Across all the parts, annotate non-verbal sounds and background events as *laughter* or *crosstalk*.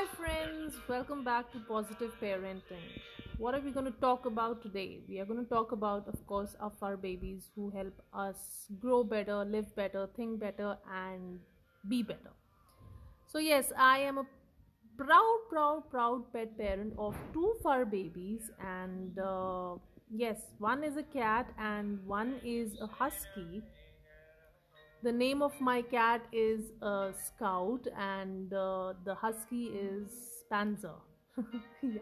Hi, friends, welcome back to Positive Parenting. What are we going to talk about today? We are going to talk about, of course, our fur babies who help us grow better, live better, think better, and be better. So, yes, I am a proud, proud, proud pet parent of two fur babies, and uh, yes, one is a cat and one is a husky the name of my cat is uh, Scout, and uh, the husky is Panzer. *laughs* yeah.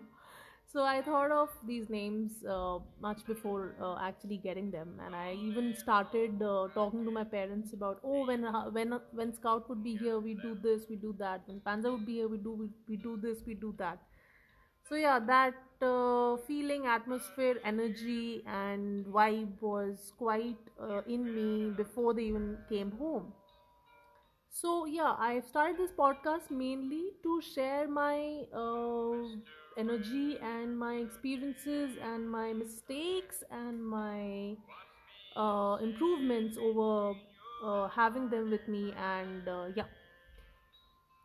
So I thought of these names uh, much before uh, actually getting them, and I even started uh, talking to my parents about, oh, when uh, when when Scout would be here, we do this, we do that. When Panzer would be here, we do we, we do this, we do that so yeah that uh, feeling atmosphere energy and vibe was quite uh, in me before they even came home. So yeah i've started this podcast mainly to share my uh, energy and my experiences and my mistakes and my uh, improvements over uh, having them with me and uh, yeah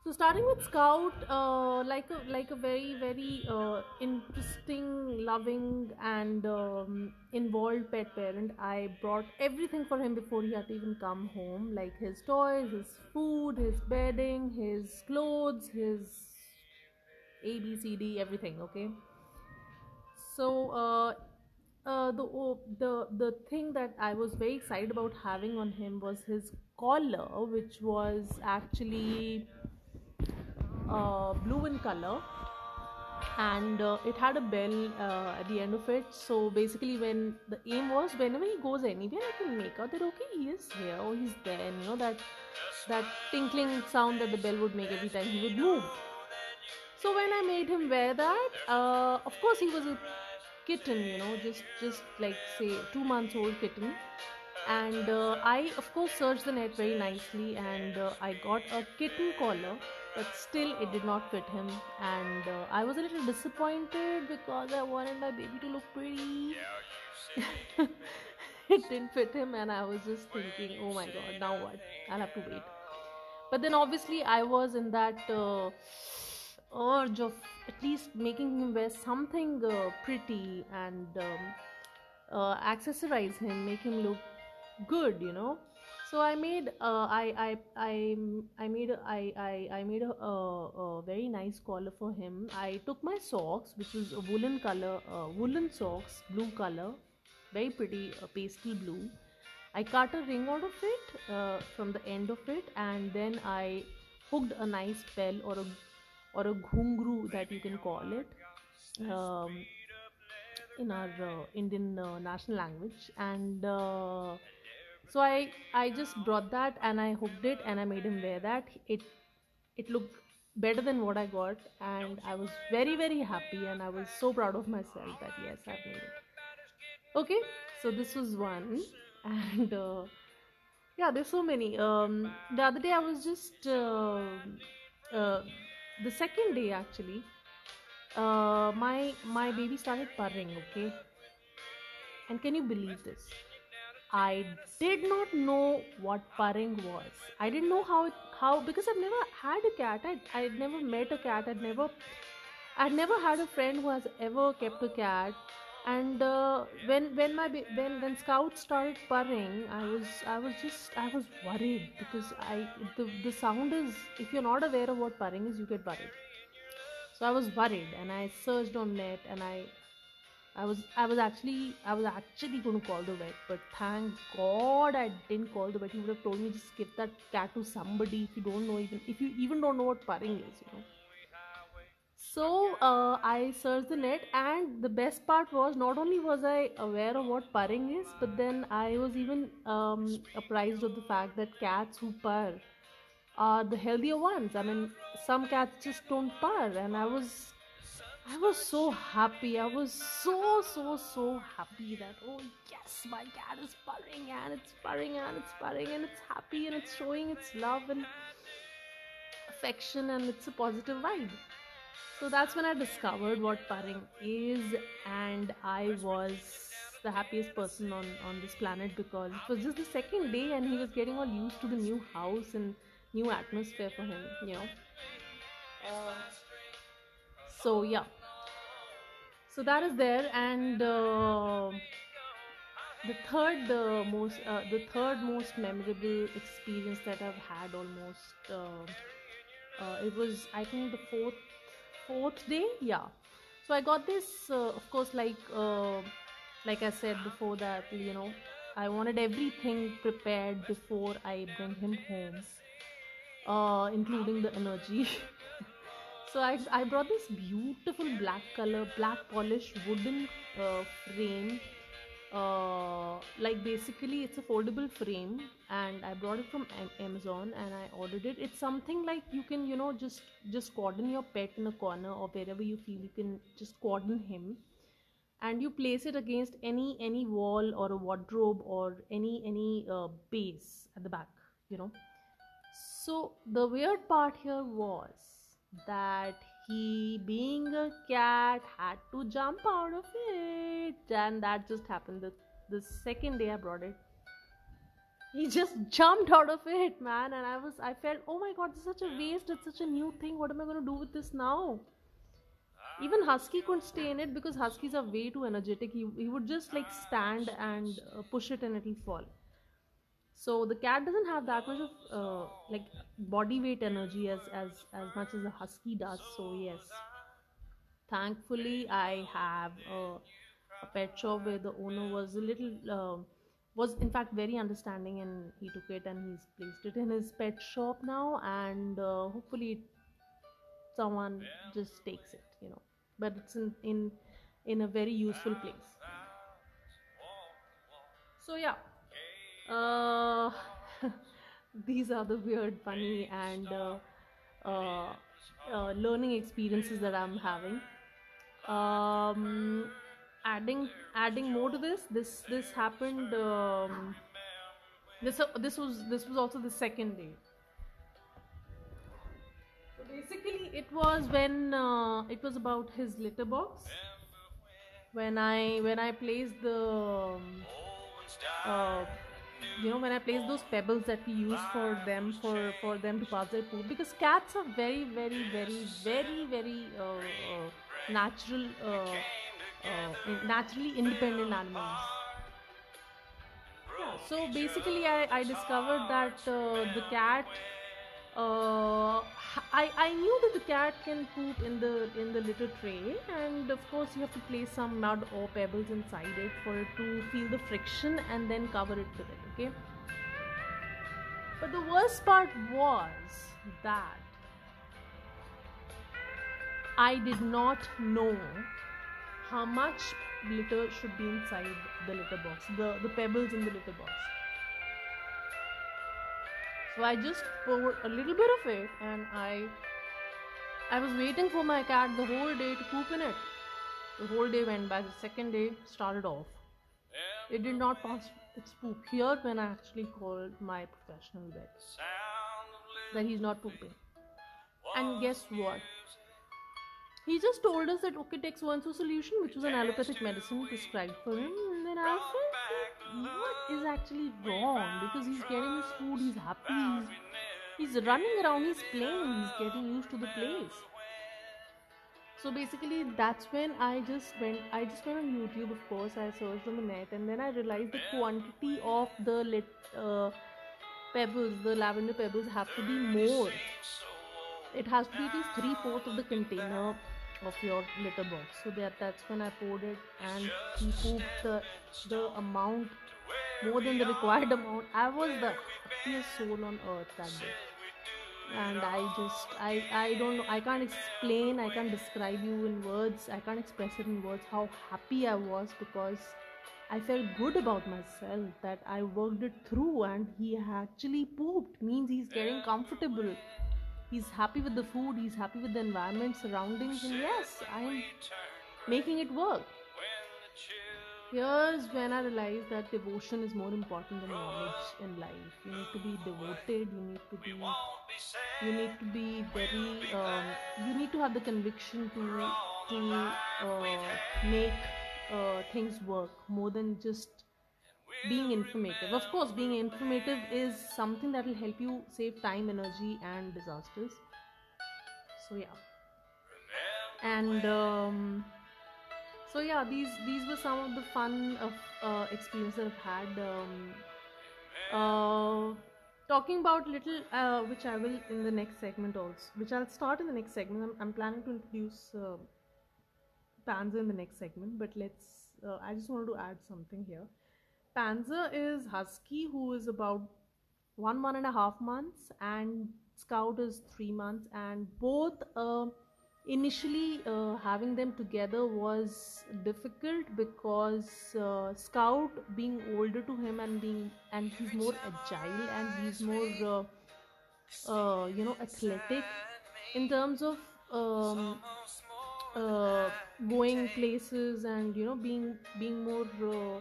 so starting with Scout, uh, like a like a very very uh, interesting, loving, and um, involved pet parent. I brought everything for him before he had to even come home, like his toys, his food, his bedding, his clothes, his A B C D, everything. Okay. So uh, uh, the oh, the the thing that I was very excited about having on him was his collar, which was actually uh, blue in color. And uh, it had a bell uh, at the end of it. So basically when the aim was whenever he goes anywhere i can make out that okay he is here or he's there. And you know that that tinkling sound that the bell would make every time he would move. So when i made him wear that uh, of course he was a kitten you know just just like say two months old kitten. And uh, i of course searched the net very nicely. And uh, i got a kitten collar but still it did not fit him. And uh, i was a little disappointed because i wanted my baby to look pretty. *laughs* It didn't fit him and i was just thinking oh my god now what? I'll have to wait. But then obviously i was in that uh, urge of at least making him wear something uh, pretty and um, uh, accessorize him make him look good you know so i made uh, I, I i i made I, I i made a, a, very nice collar for him. I took my socks which was a woolen color uh, woolen socks blue color very pretty uh, pastel blue. I cut a ring out of it uh, from the end of it and then i hooked a nice bell or a or a ghungru that you can call it um, in our uh, indian uh, national language. And so i i just brought that and i hooked it and i made him wear that. It it looked better than what i got and i was very very happy and i was so proud of myself that yes i've made it. Okay so this was one. And uh, yeah there's so many. Um the other day i was just uh, uh, the second day actually uh, my my baby started purring okay? And can you believe this I did not know what purring was. I didn't know how how because I've never had a cat. I I'd never met a cat. I'd never I'd never had a friend who has ever kept a cat. And uh, when when my when when Scout started purring, I was I was just I was worried because I the the sound is if you're not aware of what purring is, you get worried. So I was worried, and I searched on net, and I I was I was actually I was actually going to call the vet, but thank God I didn't call the vet. He would have told me just give that cat to somebody if you don't know even if you even don't know what purring is, you know. So uh, I searched the net, and the best part was not only was I aware of what purring is, but then I was even um, apprised of the fact that cats who purr are the healthier ones. I mean, some cats just don't purr, and I was I was so happy. I was so, so, so happy that, oh, yes, my cat is purring and it's purring and it's purring and it's happy and it's showing its love and affection and it's a positive vibe. So that's when I discovered what purring is, and I was the happiest person on, on this planet because it was just the second day and he was getting all used to the new house and new atmosphere for him, you know. Uh, so yeah. So that is there and uh, the third uh, most uh, the third most memorable experience that i've had almost uh, uh, it was i think the fourth fourth day? Yeah. So i got this of course like like i said before that you know i wanted everything prepared before i bring him home including the energy *laughs* so I, I brought this beautiful black color black polished wooden uh, frame. Uh, like basically it's a foldable frame and i brought it from amazon and i ordered it. It's something like you can you know just just cordon your pet in a corner or wherever you feel you can just cordon him. And you place it against any any wall or a wardrobe or any any uh, base at the back you know. So the weird part here was that he being a cat had to jump out of it. And that just happened the, the second day i brought it. He just jumped out of it man. And i was i felt oh my god this is such a waste. It's such a new thing. What am i going to do with this now? Even husky couldn't stay in it because huskies are way too energetic. He, he would just like stand and uh, push it and it'll fall so the cat doesn't have that much of uh, like body weight energy as as as much as a husky does so yes. Thankfully i have a, a pet shop where the owner was a little uh, was in fact very understanding and he took it and he's placed it in his pet shop now and uh, hopefully someone just takes it you know. But it's in in in a very useful place. So yeah uh, *laughs* these are the weird funny and uh, uh, uh, learning experiences that i'm having. Um, adding adding more to this this this happened um, this this was this was also the second day. So basically it was when uh, it was about his litter box. When i when i placed the um, uh, you know when i place those pebbles that we use for them for for them to pass their poop because cats are very very very very very uh, uh, natural uh, uh, naturally independent animals. Yeah, so basically I, I discovered that uh, the cat uh, I, I knew that the cat can poop in the in the litter tray and of course you have to place some mud or pebbles inside it for it to feel the friction and then cover it with it okay? But the worst part was that I did not know how much litter should be inside the litter box the, the pebbles in the litter box so I just poured a little bit of it and I I was waiting for my cat the whole day to poop in it. The whole day went by. The second day started off. It did not pass its poop. Here when I actually called my professional vet that he's not pooping. And guess what? He just told us that okay takes one solution, which was an allopathic medicine prescribed for him. And then I felt what is actually wrong because he's getting his food, he's happy, he's, he's running around, he's playing, he's getting used to the place. So basically, that's when I just went. I just went on YouTube, of course. I searched on the net, and then I realized the quantity of the lit, uh, pebbles, the lavender pebbles, have to be more. It has to be at least three fourths of the container of your litter box so that that's when i poured it and he pooped the, the amount more than the required amount. I was the happiest soul on earth that day and i just i i don't know i can't explain i can't describe you in words i can't express it in words how happy i was because i felt good about myself that i worked it through and he actually pooped. Means he's getting comfortable. He's happy with the food he's happy with the environment surroundings and yes i'm making it work here's when i realized that devotion is more important than knowledge in life you need to be devoted you need to be you need to be very um, you need to have the conviction to to uh, make uh, things work more than just being informative. Of course, being informative is something that will help you save time, energy, and disasters. So, yeah. and um, so yeah these these were some of the fun of uh, that i've had um, uh, talking about little uh, which i will in the next segment also which i'll start in the next segment. I'm, I'm planning to introduce uh, panzer in the next segment but let's uh, i just wanted to add something here. Panzer is husky who is about one one and a half months and scout is three months and both uh, initially uh, having them together was difficult because uh, scout being older to him and being and he's more agile and he's more uh, uh you know athletic in terms of um, uh, going places and you know being being more uh,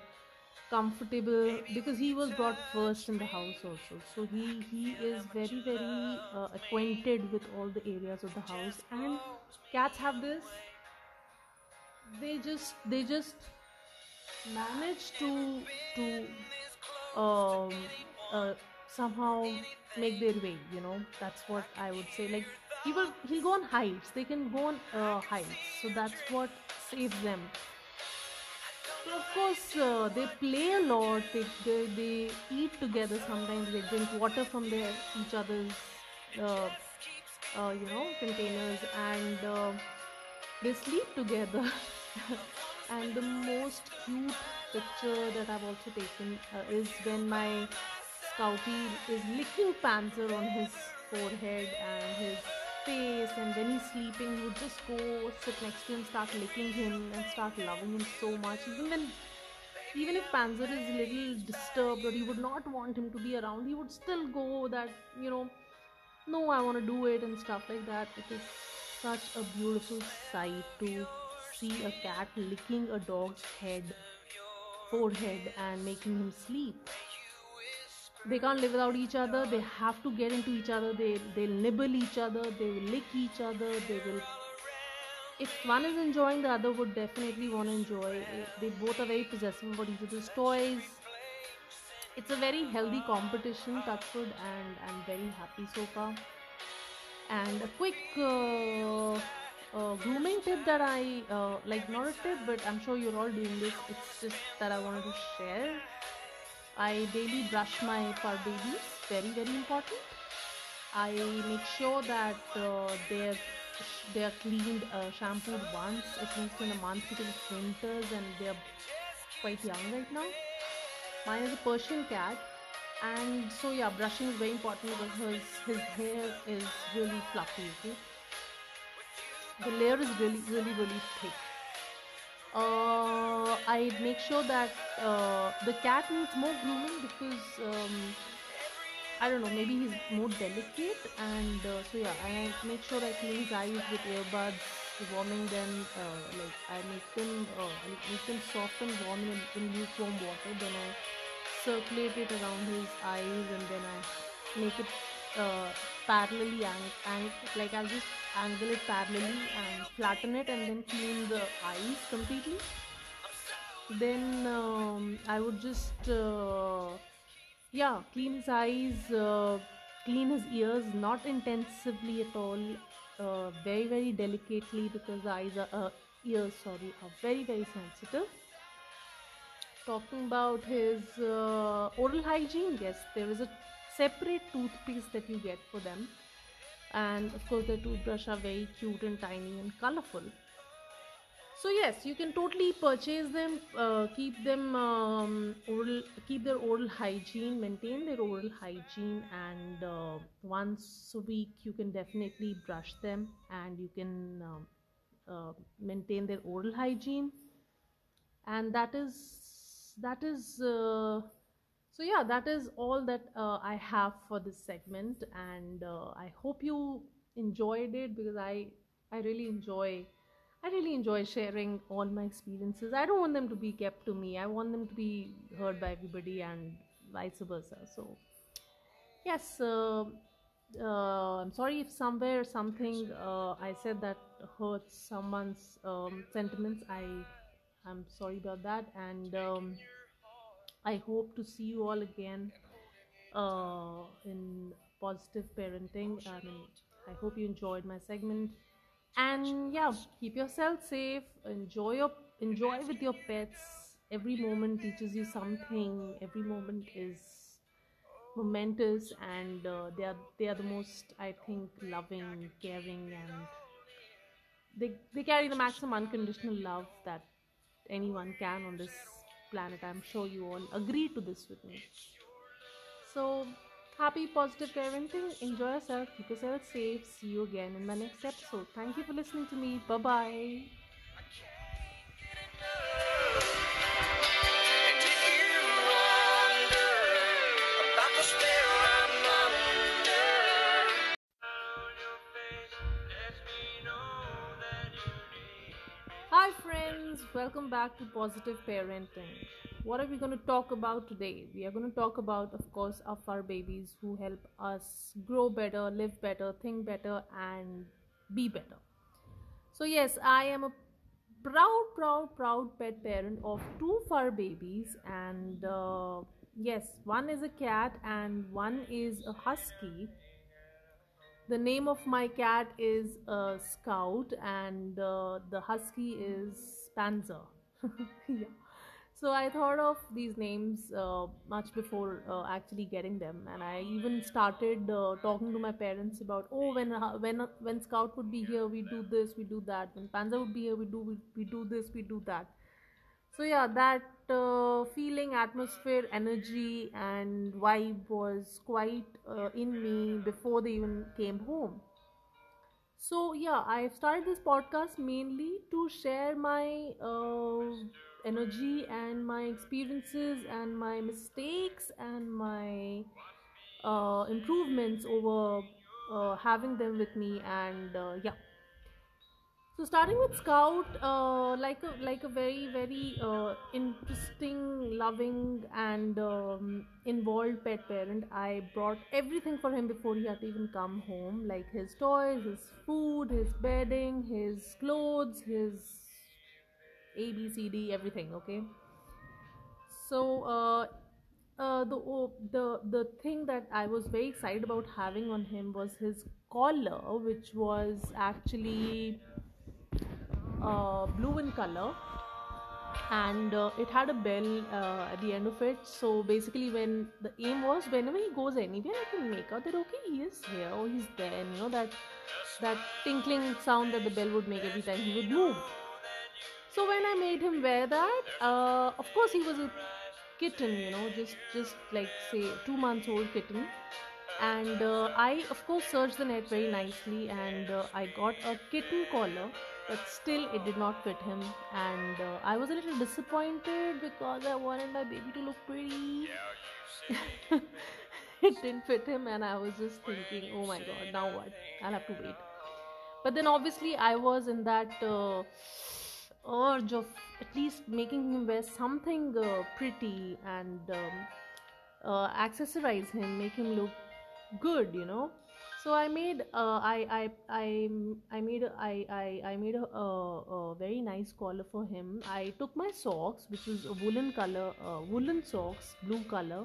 comfortable because he was brought first in the house also. So he he is very very uh, acquainted with all the areas of the house. And cats have this. They just they just manage to to um, uh, somehow make their way you know. That's what i would say. Like he will he'll go on heights. They can go on uh, heights. So that's what saves them so of course, uh, they play a lot. They, they, they eat together. Sometimes they drink water from their each other's, uh, uh, you know, containers, and uh, they sleep together. *laughs* and the most cute picture that I've also taken uh, is when my Scouty is licking Panther on his forehead and his face and when he's sleeping he would just go sit next to him start licking him and start loving him so much. Even when even if Panzer is a little disturbed or he would not want him to be around he would still go that you know no I want to do it and stuff like that. It is such a beautiful sight to see a cat licking a dog's head forehead and making him sleep they can't live without each other. They have to get into each other. They they'll nibble each other. They will lick each other. They will if one is enjoying the other would definitely want to enjoy. They both are very possessive about each other's toys. It's a very healthy competition touchwood and i'm very happy so far. And a quick uh, uh, grooming tip that i uh, like not a tip but i'm sure you're all doing this. It's just that i wanted to share I daily brush my fur babies, very very important. I make sure that uh, they're they're cleaned, uh, shampooed once at least in a month because it's winters and they're quite young right now. Mine is a Persian cat, and so yeah, brushing is very important because his his hair is really fluffy. Okay, the layer is really really really thick uh, I make sure that uh, the cat needs more grooming because um, I don't know, maybe he's more delicate, and uh, so yeah, I make sure I clean his eyes with earbuds, warming them. Uh, like I make them, uh, I make them soft and warm in, in lukewarm water. Then I circulate it around his eyes, and then I make it uh, parallelly ang- like I'll just angle it parallelly and flatten it and then clean the eyes completely. Then um, I would just uh, yeah clean his eyes uh, clean his ears not intensively at all uh, very very delicately because the eyes are uh, ears sorry are very very sensitive. Talking about his uh, oral hygiene yes there is a separate toothpaste that you get for them. And of course the toothbrush are very cute and tiny and colorful. So yes you can totally purchase them uh, keep them um, oral keep their oral hygiene maintain their oral hygiene and uh, once a week you can definitely brush them and you can um, uh, maintain their oral hygiene. And that is that is uh, so yeah that is all that uh, i have for this segment and uh, i hope you enjoyed it because i i really enjoy i really enjoy sharing all my experiences. I don't want them to be kept to me. I want them to be heard by everybody and vice versa. So yes uh, uh, i'm sorry if somewhere something uh, i said that hurts someone's um, sentiments. I i'm sorry about that. And um, I hope to see you all again uh, in positive parenting. I mean, I hope you enjoyed my segment. and yeah keep yourself safe. Enjoy your enjoy with your pets. Every moment teaches you something. Every moment is momentous and uh, they are they are the most i think loving caring and they they carry the maximum unconditional love that anyone can on this planet i'm sure you all agree to this with me. So happy positive parenting enjoy yourself keep yourself safe. See you again in my next episode. Thank you for listening to me. Bye bye friends, welcome back to Positive Parenting. What are we going to talk about today? We are going to talk about, of course, of our babies who help us grow better, live better, think better, and be better. So, yes, I am a proud, proud, proud pet parent of two fur babies, and uh, yes, one is a cat and one is a husky. The name of my cat is uh, Scout, and uh, the husky is Panzer. *laughs* yeah. So I thought of these names uh, much before uh, actually getting them, and I even started uh, talking to my parents about, oh, when uh, when when Scout would be here, we do this, we do that. When Panzer would be here, we do we, we do this, we do that so yeah that uh, feeling atmosphere energy and vibe was quite uh, in me before they even came home so yeah i started this podcast mainly to share my uh, energy and my experiences and my mistakes and my uh, improvements over uh, having them with me and uh, yeah so starting with Scout, uh, like a like a very very uh, interesting, loving, and um, involved pet parent. I brought everything for him before he had to even come home, like his toys, his food, his bedding, his clothes, his A B C D, everything. Okay. So uh, uh, the oh, the the thing that I was very excited about having on him was his collar, which was actually uh, blue in color. And uh, it had a bell uh, at the end of it. So basically when the aim was whenever he goes anywhere i can make out that okay he is here or he's there. And you know that that tinkling sound that the bell would make every time he would move. So when i made him wear that uh, of course he was a kitten you know just just like say two months old kitten. And uh, i of course searched the net very nicely. And uh, i got a kitten collar but still it did not fit him. And uh, i was a little disappointed because i wanted my baby to look pretty. *laughs* It didn't fit him and i was just thinking oh my god now what? I'll have to wait. But then obviously i was in that uh, urge of at least making him wear something uh, pretty and um, uh, accessorize him make him look good you know so i made uh, I, I i i made I, I i made a, a, a very nice collar for him. I took my socks which was a woolen color uh, woolen socks blue color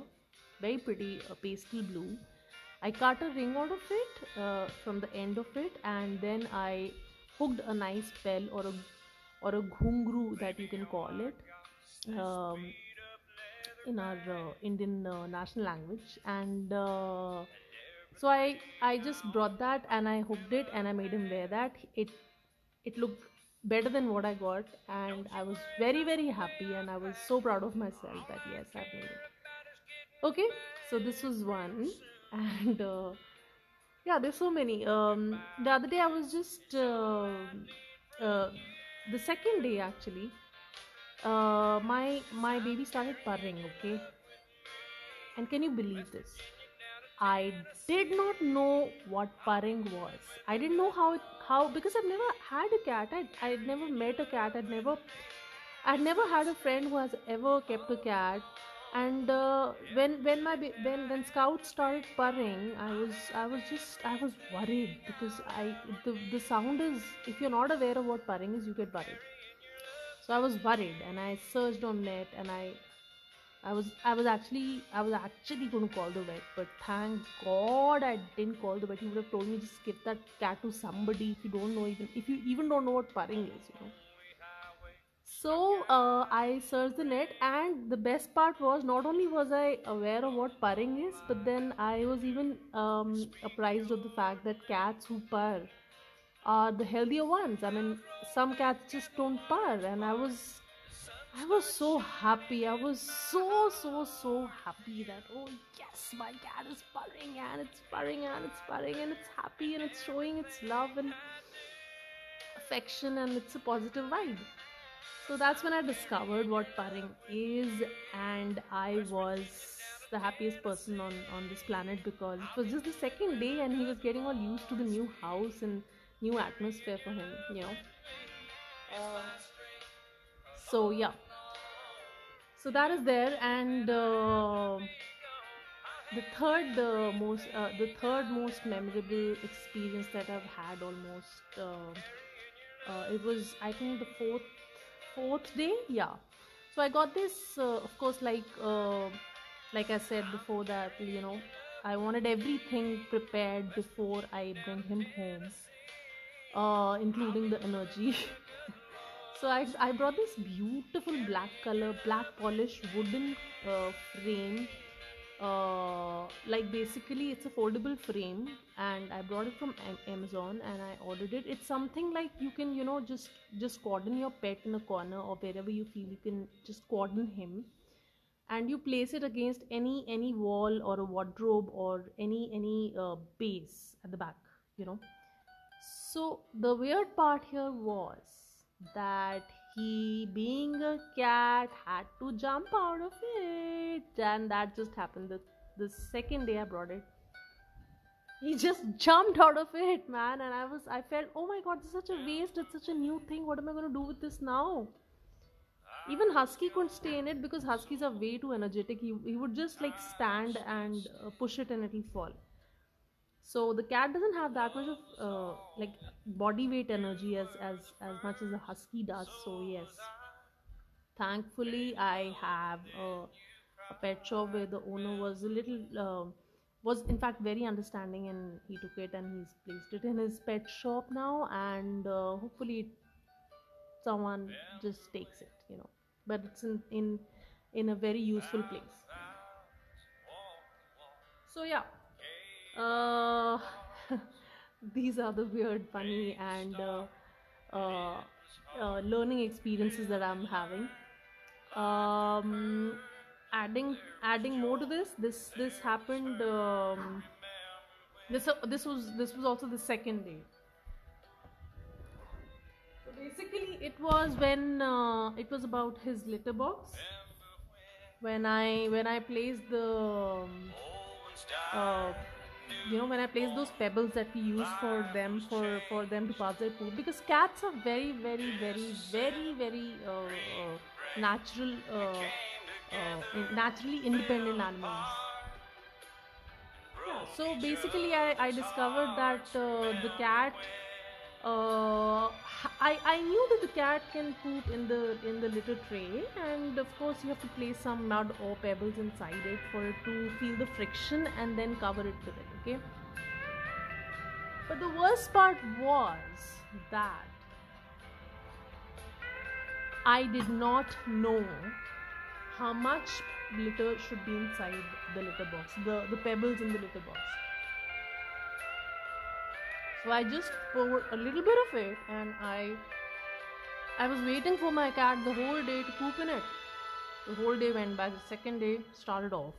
very pretty uh, pastel blue. I cut a ring out of it uh, from the end of it and then i hooked a nice bell or a or a ghungru that you can call it um, in our uh, indian uh, national language. And so i i just brought that and i hooked it and i made him wear that. It it looked better than what i got and i was very very happy and i was so proud of myself that yes i've made it. Okay so this was one and uh, yeah there's so many. Um the other day i was just uh, uh, the second day actually uh, my my baby started purring okay? And can you believe this I did not know what purring was. I didn't know how how because I've never had a cat. I I'd never met a cat. I'd never I'd never had a friend who has ever kept a cat. And uh, when when my when when Scout started purring, I was I was just I was worried because I the the sound is if you're not aware of what purring is, you get worried. So I was worried, and I searched on net, and I I was I was actually I was actually going to call the vet, but thank God I didn't call the vet. He would have told me just give that cat to somebody if you don't know even if you even don't know what purring is, you know. So uh, I searched the net, and the best part was not only was I aware of what purring is, but then I was even um, apprised of the fact that cats who purr are the healthier ones. I mean, some cats just don't purr, and I was, I was so happy. I was so so so happy that oh yes, my cat is purring and it's purring and it's purring and it's happy and it's showing its love and affection and it's a positive vibe. So that's when I discovered what purring is, and I was the happiest person on, on this planet because it was just the second day and he was getting all used to the new house and new atmosphere for him, you know. Uh, so, yeah. So that is there, and uh, the third uh, most uh, the third most memorable experience that I've had almost uh, uh, it was I think the fourth fourth day? Yeah. So i got this of course like like i said before that you know i wanted everything prepared before i bring him home including the energy *laughs* so I, I brought this beautiful black color black polished wooden uh, frame. Uh, like basically it's a foldable frame and i brought it from amazon and i ordered it. It's something like you can you know just just cordon your pet in a corner or wherever you feel you can just cordon him. And you place it against any any wall or a wardrobe or any any uh, base at the back you know. So the weird part here was that he being a cat had to jump out of it. And that just happened the, the second day i brought it. He just jumped out of it man. And i was i felt oh my god this is such a waste. It's such a new thing. What am i going to do with this now? Even husky couldn't stay in it because huskies are way too energetic. He, he would just like stand and uh, push it and it'll fall so the cat doesn't have that much of uh, like body weight energy as as as much as a husky does so yes. Thankfully i have a, a pet shop where the owner was a little uh, was in fact very understanding and he took it and he's placed it in his pet shop now and uh, hopefully someone just takes it you know. But it's in in in a very useful place. So yeah uh, *laughs* these are the weird funny and uh, uh, uh, learning experiences that i'm having. Um, adding adding more to this this this happened um, this this was this was also the second day. Basically it was when uh, it was about his litter box. When i when i placed the um, uh, you know when i place those pebbles that we use for them for for them to pass their poop because cats are very very very very very uh, uh, natural uh, uh, naturally independent animals. Yeah, so basically I, I discovered that uh, the cat uh, I, I knew that the cat can poop in the in the litter tray and of course you have to place some mud or pebbles inside it for it to feel the friction and then cover it with it okay? But the worst part was that I did not know how much litter should be inside the litter box the, the pebbles in the litter box so I just poured a little bit of it and I I was waiting for my cat the whole day to poop in it. The whole day went by. The second day started off.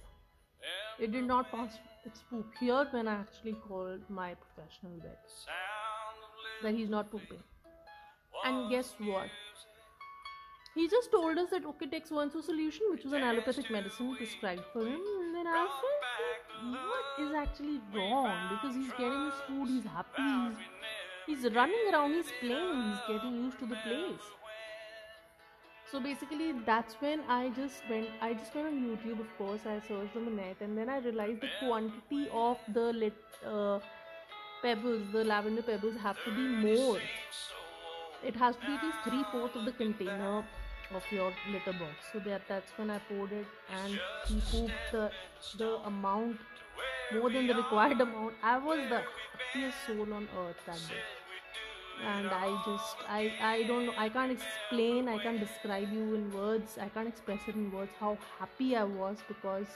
It did not pass its poop here when I actually called my professional vet that he's not pooping. And guess what? He just told us that okay, take so and solution, which was an allopathic medicine prescribed for him. And then I felt what is actually wrong because he's getting his food, he's happy, he's, he's running around, he's playing, he's getting used to the place. So basically, that's when I just went. I just went on YouTube, of course. I searched on the net, and then I realized the quantity of the lit, uh, pebbles, the lavender pebbles, have to be more. It has to be at least three fourths of the container of your litter box. So that that's when I poured it, and he pooped the the amount more than the required amount. I was the happiest soul on earth that day and i just i i don't know i can't explain i can't describe you in words i can't express it in words how happy i was because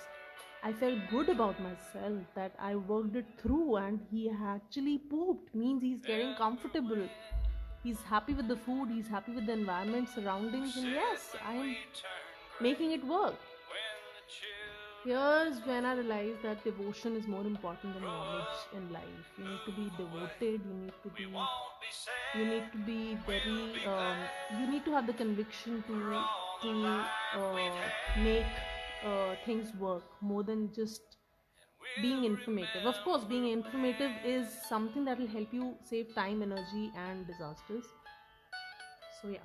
i felt good about myself that i worked it through and he actually pooped means he's getting comfortable he's happy with the food he's happy with the environment surroundings and yes i am making it work Here's when I realized that devotion is more important than knowledge in life. You need to be devoted. You need to be. You need to be very. Um, you need to have the conviction to to uh, make uh, things work more than just being informative. Of course, being informative is something that will help you save time, energy, and disasters. So yeah,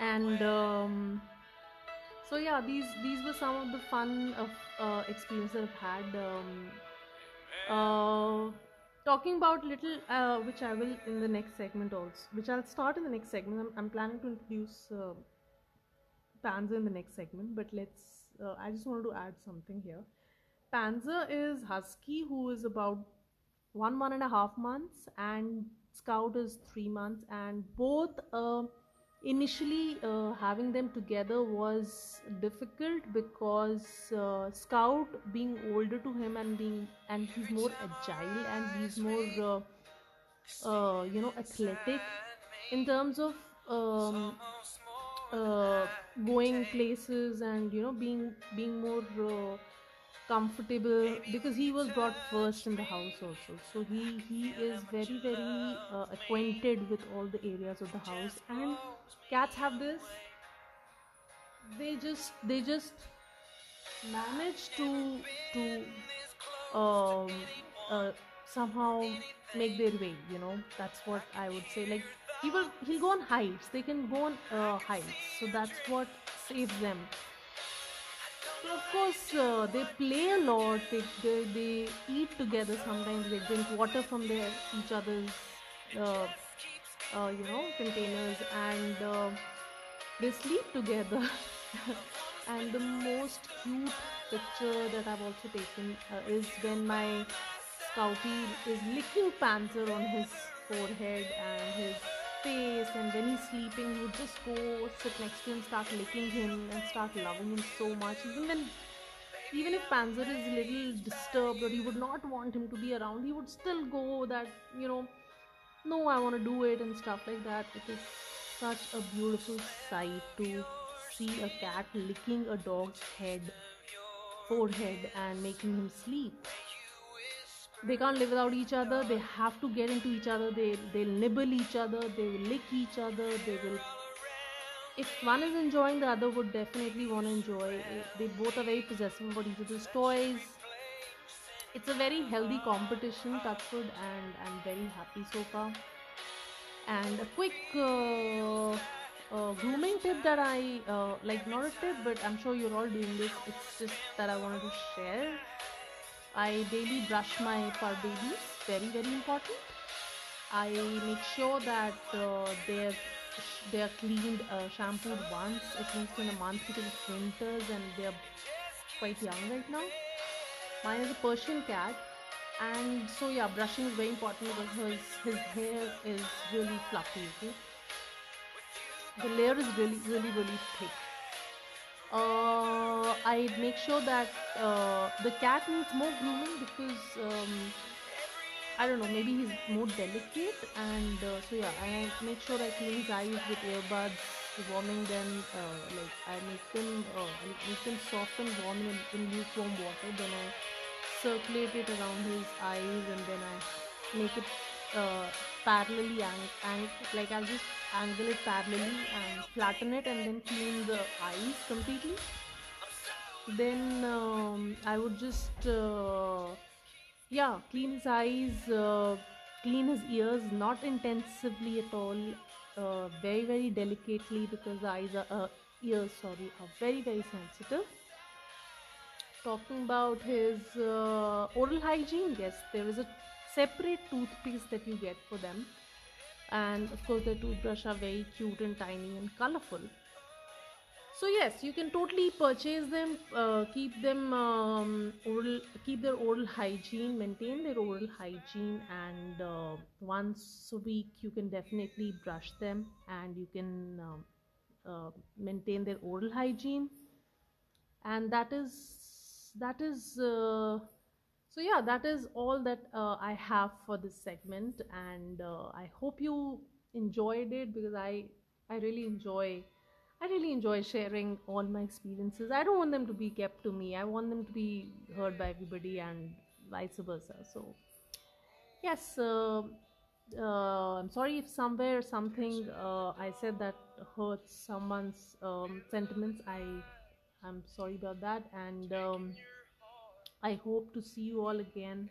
and. Um, so yeah these these were some of the fun of uh, experiences i've had um, uh, talking about little uh, which i will in the next segment also which i'll start in the next segment i'm, I'm planning to introduce uh, panzer in the next segment but let's uh, i just wanted to add something here panzer is husky who is about one one and a half months and scout is three months. And both uh, initially uh, having them together was difficult because uh, scout being older to him and being and he's more agile and he's more uh, uh, you know athletic. In terms of um, uh, going places and you know being being more comfortable because he was brought first in the house also. So he he is very very uh, acquainted with all the areas of the house. And cats have this. They just they just manage to to um uh, somehow make their way you know. That's what i would say. Like he will he'll go on heights. They can go on uh, heights. So that's what saves them of course, uh, they play a lot. They, they they eat together. Sometimes they drink water from their each other's, uh, uh, you know, containers, and uh, they sleep together. *laughs* and the most cute picture that I've also taken uh, is when my Scouty is licking Panther on his forehead and his and when he's sleeping would just go sit next to him start licking him and start loving him so much. Even when even if panzer is a little disturbed or he would not want him to be around he would still go that you know no i want to do it and stuff like that. It is such a beautiful sight to see a cat licking a dog's head forehead and making him sleep they can't live without each other. They have to get into each other. They they'll nibble each other. They will lick each other. They will if one is enjoying the other would definitely want to enjoy. They both are very possessive about each other's toys. It's a very healthy competition touchwood and i'm very happy so far. And a quick uh, uh, grooming tip that i uh, like not a tip but i'm sure you're all doing this. It's just that i wanted to share I daily brush my fur babies, very very important. I make sure that uh, they're they're cleaned, uh, shampooed once at least in a month because it's winters and they're quite young right now. Mine is a Persian cat, and so yeah, brushing is very important because his his hair is really fluffy. Okay? The layer is really really really thick uh, I make sure that uh, the cat needs more grooming because um, I don't know, maybe he's more delicate, and uh, so yeah, I make sure I clean his eyes with earbuds, warming them. Uh, like I make them, uh, I make them soft and warm in, in lukewarm water. Then I circulate it around his eyes, and then I make it uh, parallelly ang- ang- like I'll just angle it parallelly and flatten it and then clean the eyes completely. Then um, I would just uh, yeah clean his eyes uh, clean his ears not intensively at all uh, very very delicately because the eyes are uh, ears sorry are very very sensitive. Talking about his uh, oral hygiene yes there is a separate toothpaste that you get for them. And of course the toothbrush are very cute and tiny and colorful. So yes you can totally purchase them uh, keep them um, oral keep their oral hygiene maintain their oral hygiene and uh, once a week you can definitely brush them and you can um, uh, maintain their oral hygiene. And that is that is uh, so yeah that is all that uh, i have for this segment and uh, i hope you enjoyed it because i i really enjoy i really enjoy sharing all my experiences. I don't want them to be kept to me. I want them to be heard by everybody and vice versa. So yes uh, uh, i'm sorry if somewhere something uh, i said that hurts someone's um, sentiments. I i'm sorry about that. And um, I hope to see you all again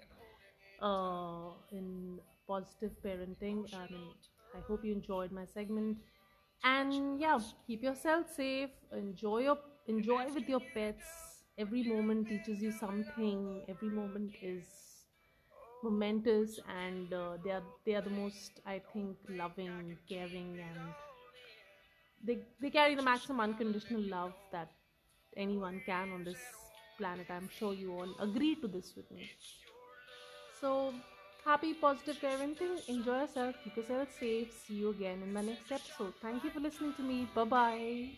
uh, in positive parenting. I mean, I hope you enjoyed my segment. And yeah, keep yourself safe. Enjoy your enjoy with your pets. Every moment teaches you something. Every moment is momentous, and uh, they are they are the most I think loving, caring, and they they carry the maximum unconditional love that anyone can on this planet. I'm sure you all agree to this with me. So, happy, positive parenting. Enjoy yourself. Keep yourself safe. See you again in my next episode. Thank you for listening to me. Bye bye.